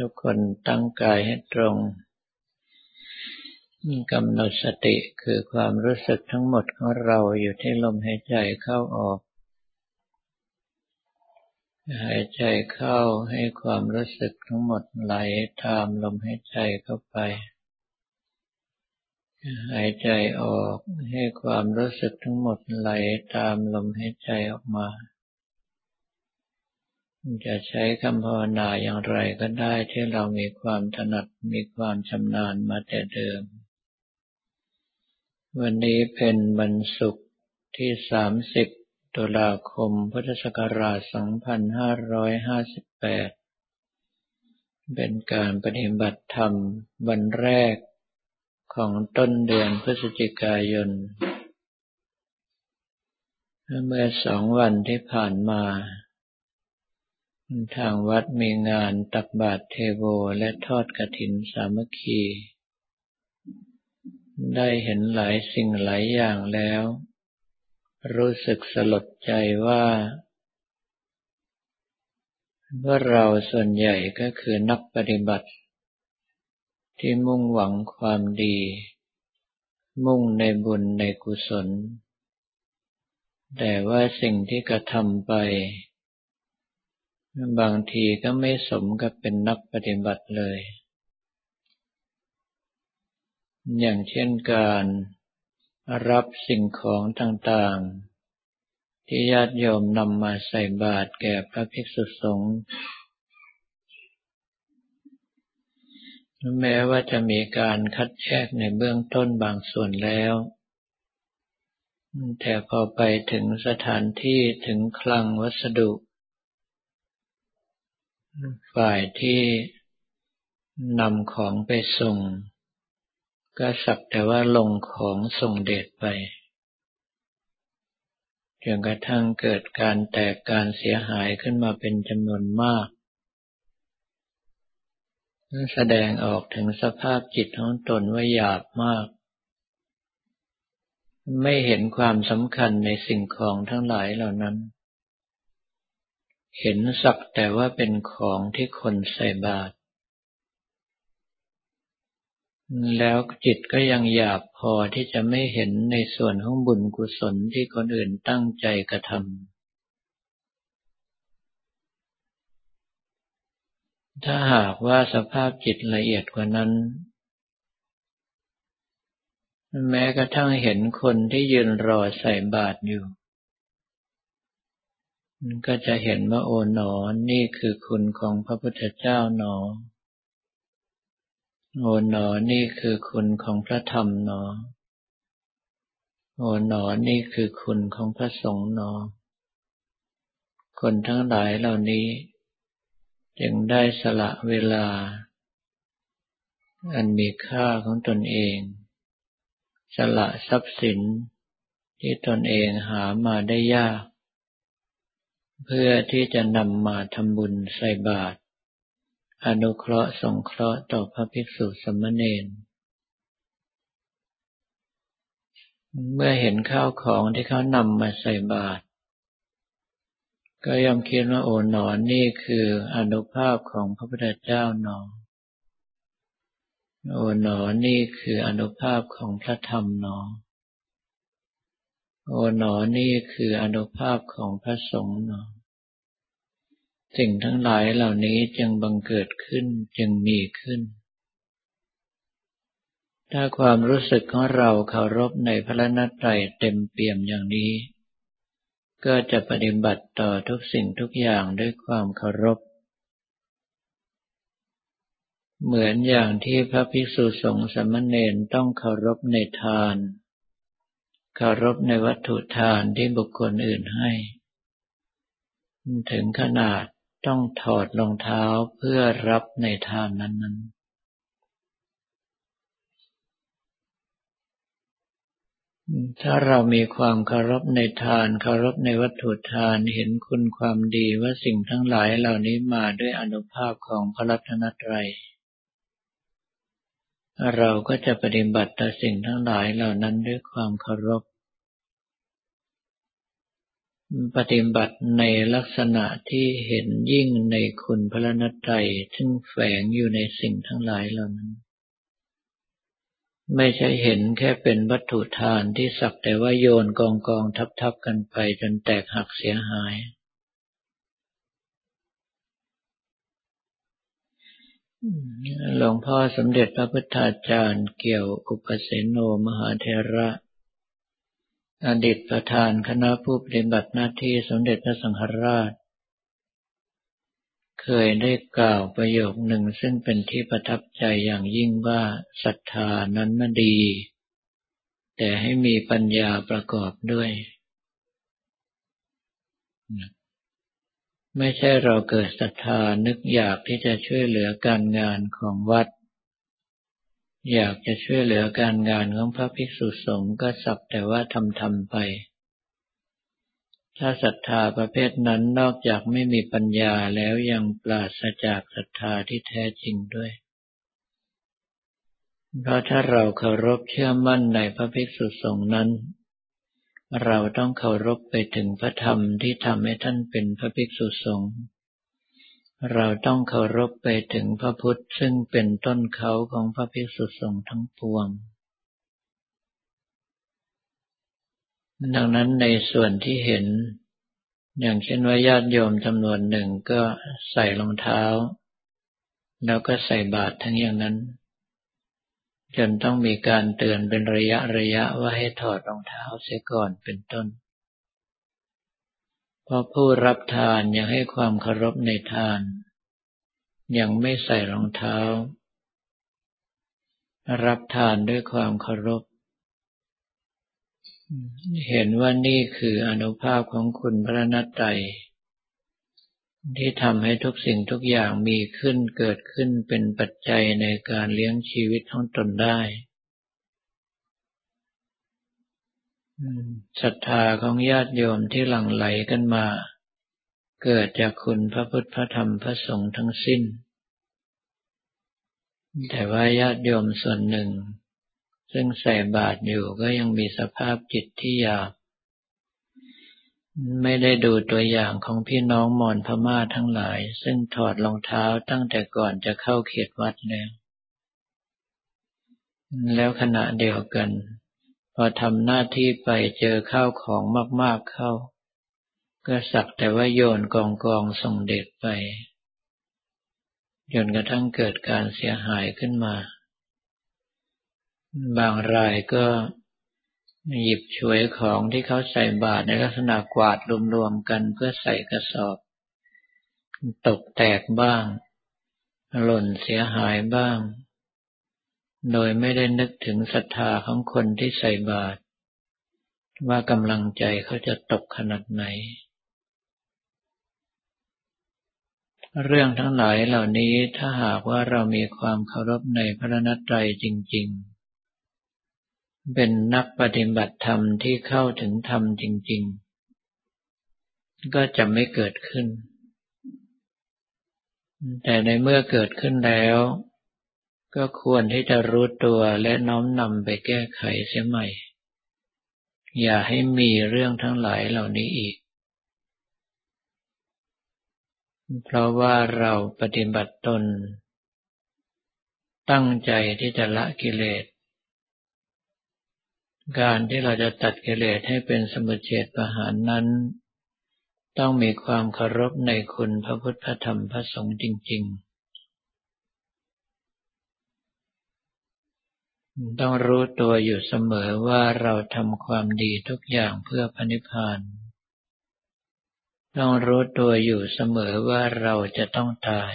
ทุกคนตั้งกายให้ตรงกำหนดสติคือความรู้สึกทั้งหมดของเราอยู่ที่ลมหายใจเข้าออก หายใจเข้าให้ความรู้สึกทั้งหมดไหลตามลมหายใจเข้าไป หายใจออกให้ความรู้สึกทั้งหมดไหลตามลมหายใจออกมา จะใช้คำภาวนาอย่างไรก็ได้ที่เรามีความถนัดมีความชำนาญมาแต่เดิม วันนี้เป็นวันศุกร์ที่ 30 ตุลาคม พุทธศักราช 2558 เป็นการปฏิบัติธรรมวันแรกของต้นเดือนพฤศจิกายน เมื่อสองวันที่ผ่านมา ทางวัดมีงานตักบาตรเทโวและทอดกระถินสามัคคี ได้เห็นหลายสิ่งหลายอย่างแล้ว รู้สึกสลดใจว่าว่าเราส่วนใหญ่ก็คือนักปฏิบัติ ที่มุ่งหวังความดี มุ่งในบุญในกุศล แต่ว่าสิ่งที่กระทำไป บางทีก็ไม่สมกับเป็นนักปฏิบัติเลย อย่างเช่นการรับสิ่งของต่างๆ ที่ญาติโยมนำมาใส่บาตรแก่พระภิกษุสงฆ์แม้ว่าจะมีการคัดแยกในเบื้องต้นบางส่วนแล้ว แต่พอไปถึงสถานที่ถึงคลังวัสดุ ฝ่ายที่นำของไปส่ง ก็สักแต่ว่าลงของส่งเดชไปจนกระทั่งเกิดการแตกการเสียหายขึ้นมาเป็นจำนวนมากแสดงออกถึงสภาพจิตของตนว่าหยาบมาก ไม่เห็นความสำคัญในสิ่งของทั้งหลายเหล่านั้น เห็นสักแต่ว่าเป็นของที่คนใส่บาตรแล้วจิตก็ยังหยาบพอที่จะไม่เห็นในส่วนของบุญกุศลที่คนอื่นตั้งใจกระทำ ถ้าหากว่าสภาพจิตละเอียดกว่านั้น แม้กระทั่งเห็นคนที่ยืนรอใส่บาตรอยู่ ก็จะเห็นว่าโอ๋หนอ นี่คือคุณของพระพุทธเจ้าหนอ โอ๋หนอ นี่คือคุณของพระธรรมหนอ โอ๋หนอ นี่คือคุณของพระสงฆ์หนอ คนทั้งหลายเหล่านี้ จึงได้สละเวลา อันมีค่าของตนเอง สละทรัพย์สินที่ตนเองหามาได้ยาก เพื่อที่จะนำมาทำบุญใส่บาตรอนุเคราะห์สงเคราะห์ต่อพระภิกษุสมณเณรเมื่อเห็นข้าวของที่เขานำมาใส่บาตรก็ยอมคิดว่าโอ๋หนอนนี่คืออนุภาพของพระพุทธเจ้าหนอ โอ๋หนอนี่คืออนุภาพของพระธรรมหนอ โอหนอนี่คืออนุภาพของพระสงฆ์หนอ สิ่งทั้งหลายเหล่านี้จึงบังเกิดขึ้นจึงมีขึ้น ถ้าความรู้สึกของเราเคารพในพระนัตไตรเต็มเปี่ยมอย่างนี้ ก็จะปฏิบัติต่อทุกสิ่งทุกอย่างด้วยความเคารพ เหมือนอย่างที่พระภิกษุสงฆ์สมณเณรต้องเคารพในทาน เคารพในวัตถุทานที่บุคคลอื่นให้ ถึงขนาดต้องถอดรองเท้าเพื่อรับในทานนั้นๆถ้าเรามีความเคารพในทานเคารพในวัตถุทานเห็นคุณความดีว่าสิ่งทั้งหลายเหล่านี้มาด้วยอนุภาพของพระรัตนตรัย เราก็จะปฏิบัติต่อสิ่งทั้งหลายเหล่านั้นด้วยความเคารพ ปฏิบัติในลักษณะที่เห็นยิ่งในคุณพระนัตไตรซึ่งแฝงอยู่ในสิ่งทั้งหลายเหล่านั้น ไม่ใช่เห็นแค่เป็นวัตถุทานที่สักแต่ว่าโยนกองกองทับทับกันไปจนแตกหักเสียหาย หลวงพ่อสมเด็จพระพุทธาจารย์เกี่ยวอุปเสโนมหาเทระ อดีตประธานคณะผู้ปฏิบัติหน้าที่สมเด็จพระสังฆราช เคยได้กล่าวประโยคหนึ่งซึ่งเป็นที่ประทับใจอย่างยิ่งว่าศรัทธานั้นน่ดี แต่ให้มีปัญญาประกอบด้วย ไม่ใช่เราเกิดศรัทธานึกอยากที่จะช่วยเหลือการงานของวัด อยากจะช่วยเหลือการงานของพระภิกษุสงฆ์ก็สักแต่ว่าทำทำไป ถ้าศรัทธาประเภทนั้นนอกจากไม่มีปัญญาแล้วยังปราศจากศรัทธาที่แท้จริงด้วย เพราะถ้าเราเคารพเชื่อมั่นในพระภิกษุสงฆ์นั้น เราต้องเคารพไปถึงพระธรรมที่ทำให้ท่านเป็นพระภิกษุสงฆ์ เราต้องเคารพไปถึงพระพุทธซึ่งเป็นต้นเขาของพระภิกษุสงฆ์ทั้งปวง ดังนั้นในส่วนที่เห็น อย่างเช่นว่าญาติโยมจำนวนหนึ่งก็ใส่รองเท้า แล้วก็ใส่บาตรทั้งอย่างนั้น จนต้องมีการเตือนเป็นระยะระยะว่าให้ถอดรองเท้าเสียก่อนเป็นต้น เพราะผู้รับทานยังให้ความเคารพในทาน ยังไม่ใส่รองเท้า รับทานด้วยความเคารพ เห็นว่านี่คืออนุภาพของคุณพระนัตไตที่ทำให้ทุกสิ่งทุกอย่างมีขึ้นเกิดขึ้นเป็นปัจจัยในการเลี้ยงชีวิตของตนได้ ศรัทธาของญาติโยมที่หลั่งไหลกันมา เกิดจากคุณพระพุทธพระธรรมพระสงฆ์ทั้งสิ้น แต่ว่าญาติโยมส่วนหนึ่ง ซึ่งใส่บาตรอยู่ก็ยังมีสภาพจิตที่หยาบไม่ได้ดูตัวอย่างของพี่น้องมอญพม่าทั้งหลาย ซึ่งถอดรองเท้าตั้งแต่ก่อนจะเข้าเขตวัดแล้ว แล้วขณะเดียวกัน พอทำหน้าที่ไปเจอข้าวของมาก ๆเข้า ก็สักแต่ว่าโยนกองกองส่งเด็กไปจนกระทั่งเกิดการเสียหายขึ้นมา บางรายก็หยิบฉวยของที่เขาใส่บาตรในลักษณะกวาดรวมๆกันเพื่อใส่กระสอบ ตกแตกบ้าง หล่นเสียหายบ้าง โดยไม่ได้นึกถึงศรัทธาของคนที่ใส่บาตรว่ากำลังใจเขาจะตกขนาดไหน เรื่องทั้งหลายเหล่านี้ถ้าหากว่าเรามีความเคารพในพระนัตไตรจริง ๆ เป็นนักปฏิบัติธรรมที่เข้าถึงธรรมจริง ๆ ก็จะไม่เกิดขึ้น แต่ในเมื่อเกิดขึ้นแล้ว ก็ควรที่จะรู้ตัวและน้อมนำไปแก้ไขเสียใหม่ อย่าให้มีเรื่องทั้งหลายเหล่านี้อีก เพราะว่าเราปฏิบัติตน ตั้งใจที่จะละกิเลส การที่เราจะตัดกิเลสให้เป็นสมุทเฉดประหารนั้น ต้องมีความเคารพในคุณพระพุทธธรรมพระสงฆ์จริง ๆ ต้องรู้ตัวอยู่เสมอว่าเราทำความดีทุกอย่างเพื่อพระนิพพาน ต้องรู้ตัวอยู่เสมอว่าเราจะต้องตาย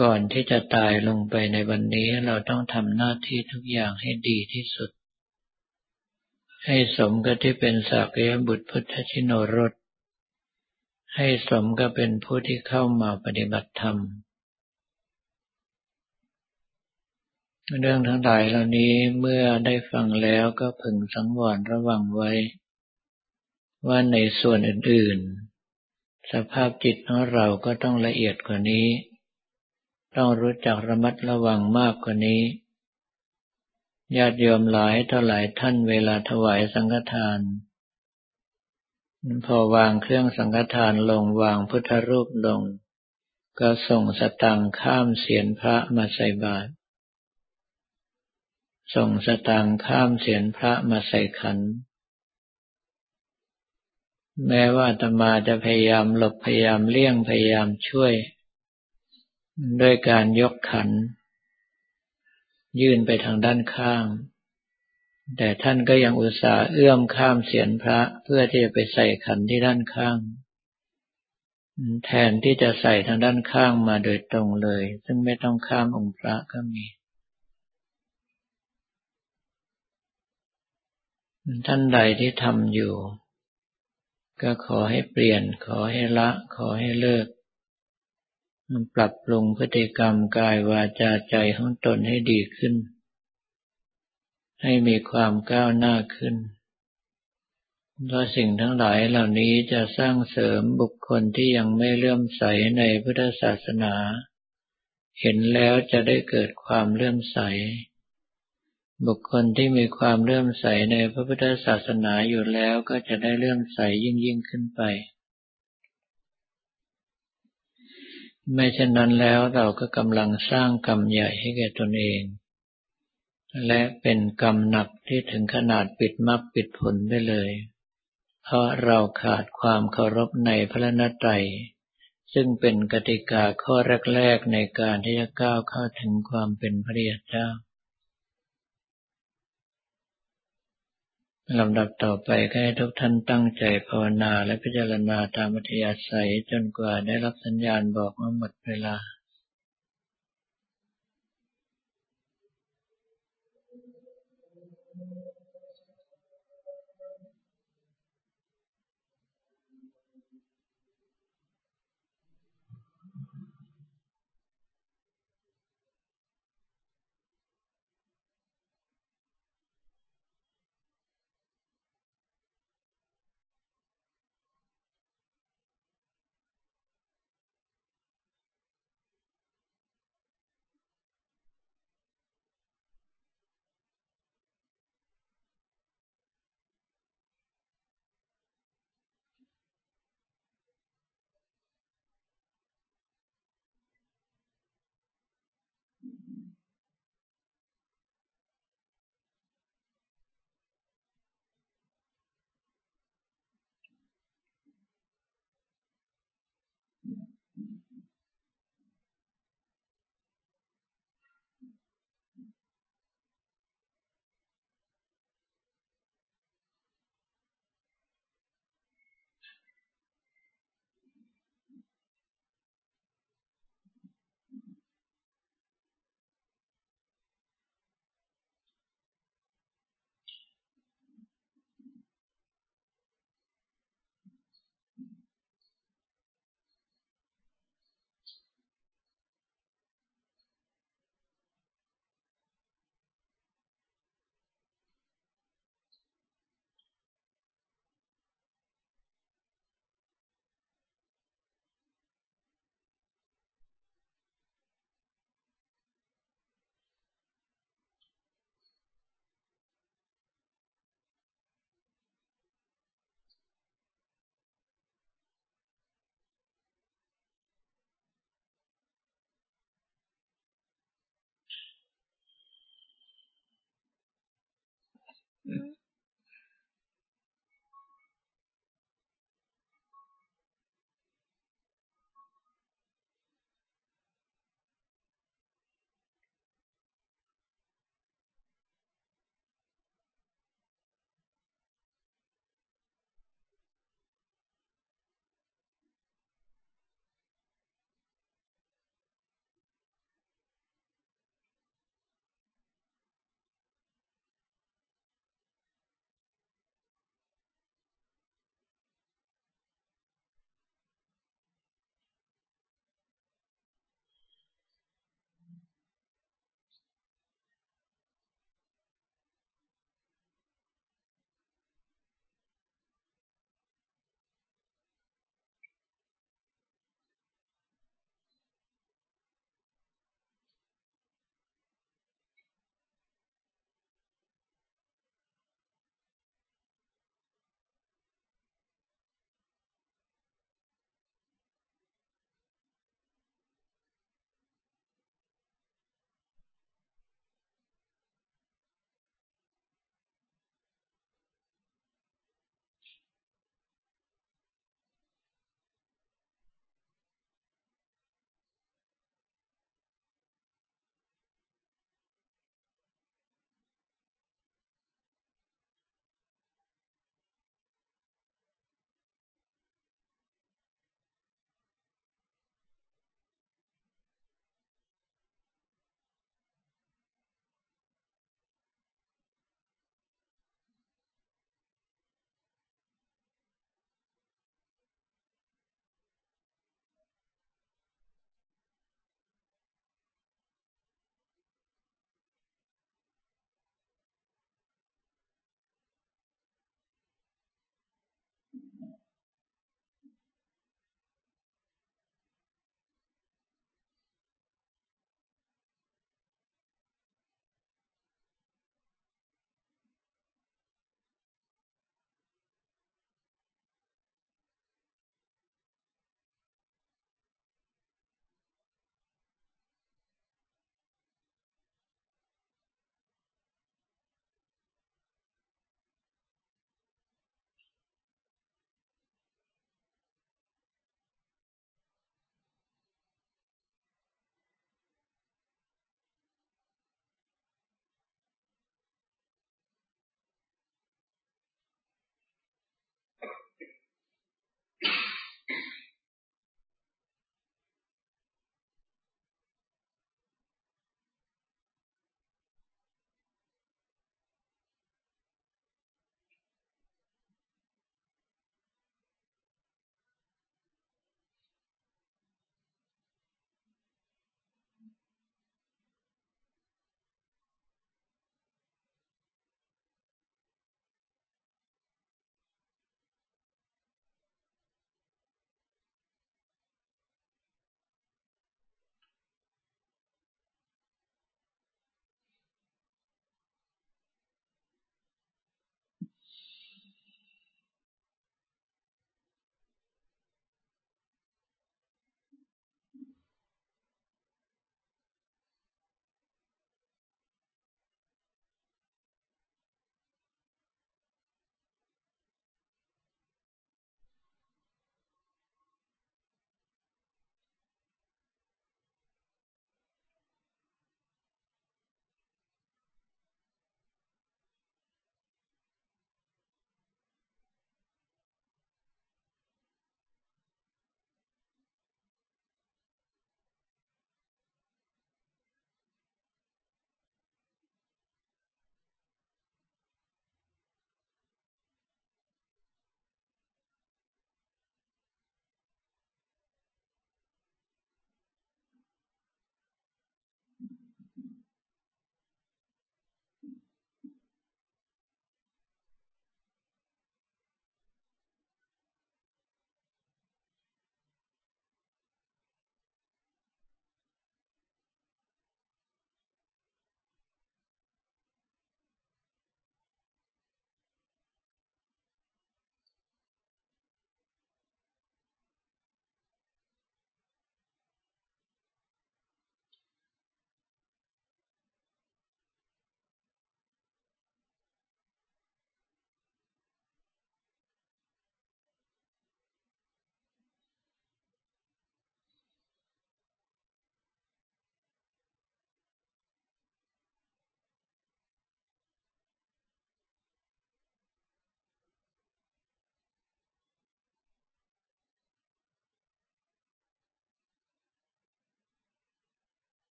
ก่อนที่จะตายลงไปในวันนี้เราต้องทำหน้าที่ทุกอย่างให้ดีที่สุด ให้สมกับที่เป็นสักยบุตรพุทธชินรส ให้สมกับเป็นผู้ที่เข้ามาปฏิบัติธรรม เรื่องทั้งหลายเหล่านี้เมื่อได้ฟังแล้วก็พึงสังวรระวังไว้ ว่าในส่วนอื่นๆ สภาพจิตของเราก็ต้องละเอียดกว่านี้ ต้องรู้จักระมัดระวังมากกว่านี้ญาติโยมหลายเท่าหลายท่านเวลาถวายสังฆทาน พอวางเครื่องสังฆทานลงวางพุทธรูปลง ก็ส่งสตังข้ามเสียนพระมาใส่บาตร ส่งสตังข้ามเสียนพระมาใส่ขัน แม้ว่าตมาจะพยายามหลบพยายามเลี่ยงพยายามช่วย ด้วยการยกขัน ยื่นไปทางด้านข้าง แต่ท่านก็ยังอุตส่าห์เอื้อมข้ามเสียนพระเพื่อที่จะไปใส่ขันที่ด้านข้าง แทนที่จะใส่ทางด้านข้างมาโดยตรงเลย ซึ่งไม่ต้องข้ามองค์พระก็มี ท่านใดที่ทำอยู่ ก็ขอให้เปลี่ยน ขอให้ละ ขอให้เลิก ปรับปรุงพฤติกรรมกายวาจาใจของตนให้ดีขึ้น ให้มีความก้าวหน้าขึ้นเพราะสิ่งทั้งหลายเหล่านี้จะสร้างเสริมบุคคลที่ยังไม่เลื่อมใสในพุทธศาสนา เห็นแล้วจะได้เกิดความเลื่อมใส บุคคลที่มีความเลื่อมใสในพระพุทธศาสนาอยู่แล้วก็จะได้เลื่อมใสยิ่งยิ่งขึ้นไป ไม่เช่นนั้นแล้วเราก็กำลังสร้างกรรมใหญ่ให้แก่ตนเอง และเป็นกรรมหนักที่ถึงขนาดปิดมรรคปิดผลไปเลย เพราะเราขาดความเคารพในพระนตรัยซึ่งเป็นกติกาข้อแรกๆในการที่จะก้าวเข้าถึงความเป็นพระเยเจ้า ลำดับต่อไปก็ให้ทุกท่านตั้งใจภาวนาและพิจารณาตามอัธยาศัยจนกว่าได้รับสัญญาณบอกว่าหมดเวลา Mm-hmm.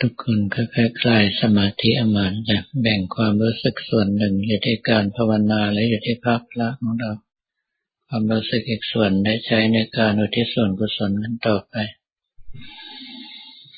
ทุกคนค่อยๆคลายสมาธิอมาจะแบ่งความรู้สึกส่วนหนึ่งอยู่ที่การภาวนาและอยู่ที่ภาพละของเรา ความรู้สึกอีกส่วนได้ใช้ในการอุทิศส่วนกุศลนั้นต่อไป